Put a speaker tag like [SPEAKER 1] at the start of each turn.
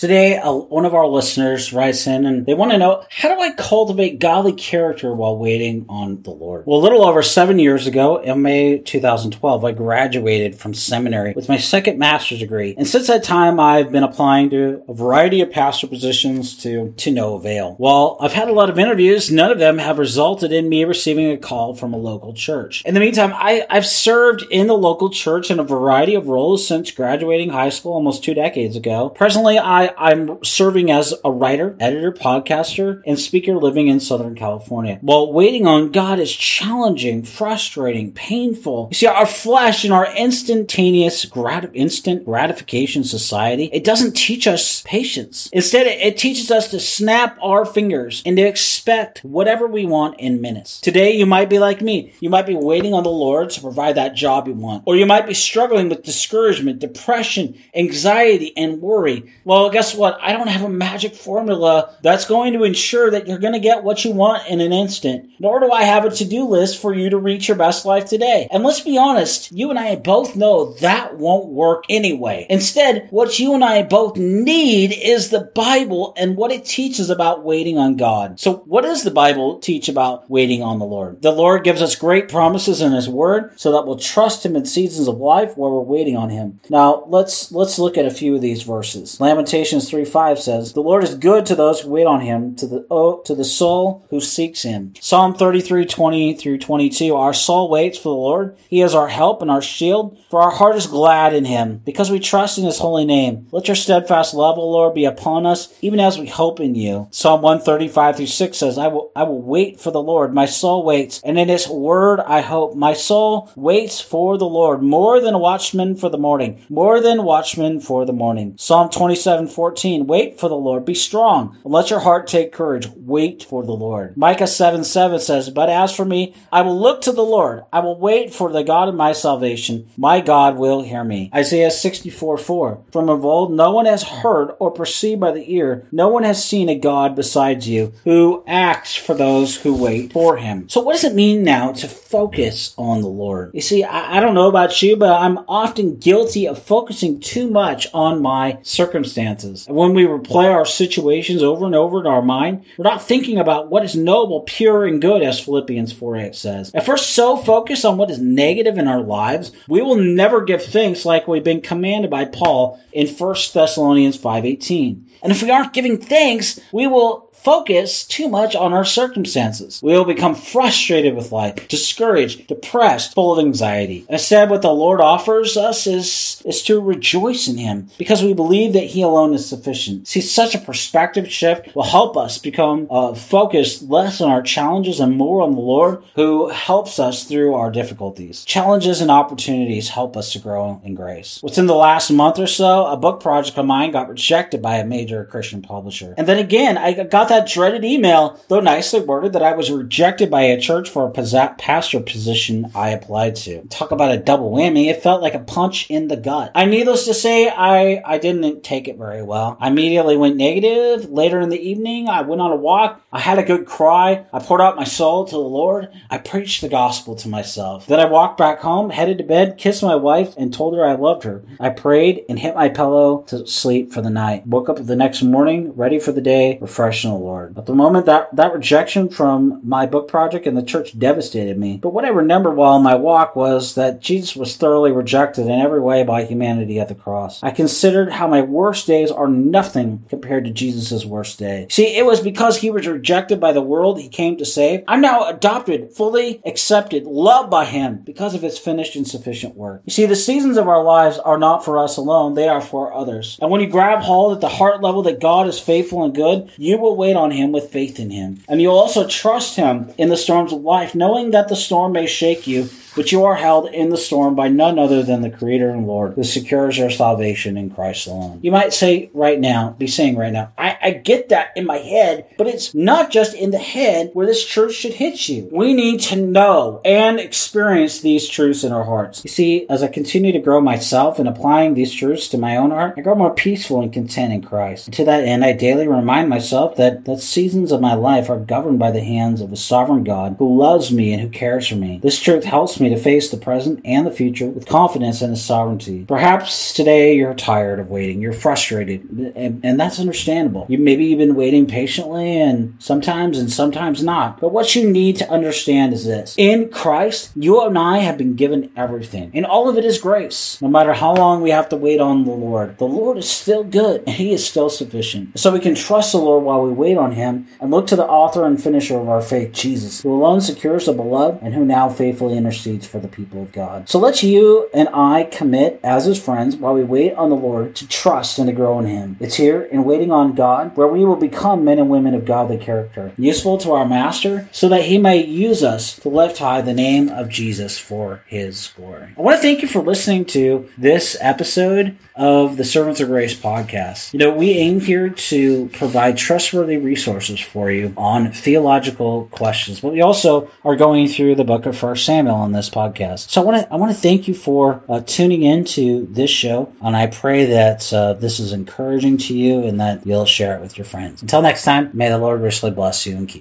[SPEAKER 1] Today, one of our listeners writes in and they want to know, how do I cultivate godly character while waiting on the Lord? Well, a little over seven years ago, in May 2012, I graduated from seminary with my second master's degree. And since that time, I've been applying to a variety of pastor positions to, to no avail. While I've had a lot of interviews, none of them have resulted in me receiving a call from a local church. In the meantime, I, I've served in the local church in a variety of roles since graduating high school almost two decades ago. Presently, I I'm serving as a writer, editor, podcaster, and speaker living in Southern California. While waiting on God is challenging, frustrating, painful. You see, our flesh and our instantaneous grat- instant gratification society, it doesn't teach us patience. Instead, it, it teaches us to snap our fingers and to expect whatever we want in minutes. Today, you might be like me. You might be waiting on the Lord to provide that job you want. Or you might be struggling with discouragement, depression, anxiety, and worry. Well, guess what? I don't have a magic formula that's going to ensure that you're going to get what you want in an instant. Nor do I have a to-do list for you to reach your best life today. And let's be honest, you and I both know that won't work anyway. Instead, what you and I both need is the Bible and what it teaches about waiting on God. So what does the Bible teach about waiting on the Lord? The Lord gives us great promises in his word so that we'll trust him in seasons of life where we're waiting on him. Now, let's let's look at a few of these verses. Lamentation Lamentations 3 5 says, The Lord is good to those who wait on him, to the oh, to the soul who seeks him. Psalm 33 20 through 22. Our soul waits for the Lord. He is our help and our shield, for our heart is glad in him, because we trust in his holy name. Let your steadfast love, O Lord, be upon us, even as we hope in you. Psalm 135 through 6 says, I will, I will wait for the Lord. My soul waits, and in his word I hope. My soul waits for the Lord, more than a watchman for the morning, more than watchman for the morning. Psalm 27 14, wait for the Lord. Be strong let your heart take courage. Wait for the Lord. Micah 7 7 says, But as for me, I will look to the Lord. I will wait for the God of my salvation. My God will hear me. Isaiah 64 4. From of old, no one has heard or perceived by the ear. No one has seen a God besides you who acts for those who wait for him. So what does it mean now to focus on the Lord? You see, I, I don't know about you, but I'm often guilty of focusing too much on my circumstances. And when we replay our situations over and over in our mind, we're not thinking about what is noble, pure, and good, as Philippians 4 8 says. If we're so focused on what is negative in our lives, we will never give thanks like we've been commanded by Paul in 1 Thessalonians 5.18. And if we aren't giving thanks, we will focus too much on our circumstances. We will become frustrated with life, discouraged, depressed, full of anxiety. Instead, what the Lord offers us is, is to rejoice in Him because we believe that He alone is sufficient. See, such a perspective shift will help us become uh, focused less on our challenges and more on the Lord who helps us through our difficulties. Challenges and opportunities help us to grow in grace. Within the last month or so, a book project of mine got rejected by a major Christian publisher. And then again, I got that dreaded email, though nicely worded, that I was rejected by a church for a pastor position I applied to. Talk about a double whammy. It felt like a punch in the gut. I needless to say, I, I didn't take it very well. I immediately went negative. Later in the evening, I went on a walk. I had a good cry. I poured out my soul to the Lord. I preached the gospel to myself. Then I walked back home, headed to bed, kissed my wife, and told her I loved her. I prayed and hit my pillow to sleep for the night. Woke up the next morning, ready for the day, refreshed the Lord. At the moment, that, that rejection from my book project and the church devastated me. But what I remember while on my walk was that Jesus was thoroughly rejected in every way by humanity at the cross. I considered how my worst days are nothing compared to Jesus' worst day. See, it was because he was rejected by the world he came to save. I'm now adopted, fully accepted, loved by him because of his finished and sufficient work. You see, the seasons of our lives are not for us alone, they are for others. And when you grab hold at the heart level that God is faithful and good, you will wait on him with faith in him. And you'll also trust him in the storms of life, knowing that the storm may shake you, but you are held in the storm by none other than the Creator and Lord, who secures your salvation in Christ alone. You might say right now, be saying right now, I, I get that in my head, but it's not just in the head where this truth should hit you. We need to know and experience these truths in our hearts. You see, as I continue to grow myself in applying these truths to my own heart, I grow more peaceful and content in Christ. And to that end, I daily remind myself that the seasons of my life are governed by the hands of a sovereign God who loves me and who cares for me. This truth helps me to face the present and the future with confidence in his sovereignty. Perhaps today you're tired of waiting, you're frustrated, and, and that's understandable. You maybe you've been waiting patiently and sometimes and sometimes not. But what you need to understand is this. In Christ, you and I have been given everything. And all of it is grace. No matter how long we have to wait on the Lord, the Lord is still good and he is still sufficient. So we can trust the Lord while we wait on him and look to the author and finisher of our faith, Jesus, who alone secures the beloved and who now faithfully intercedes for the people of God. So let's you and I commit as his friends while we wait on the Lord to trust and to grow in him. It's here in waiting on God where we will become men and women of godly character, useful to our master so that he may use us to lift high the name of Jesus for his glory. I want to thank you for listening to this episode of the Servants of Grace podcast. You know, we aim here to provide trustworthy resources for you on theological questions, but we also are going through the book of First Samuel on this podcast. So I want to I want to thank you for uh, tuning into this show, and I pray that uh, this is encouraging to you and that you'll share it with your friends. Until next time, may the Lord richly bless you and keep.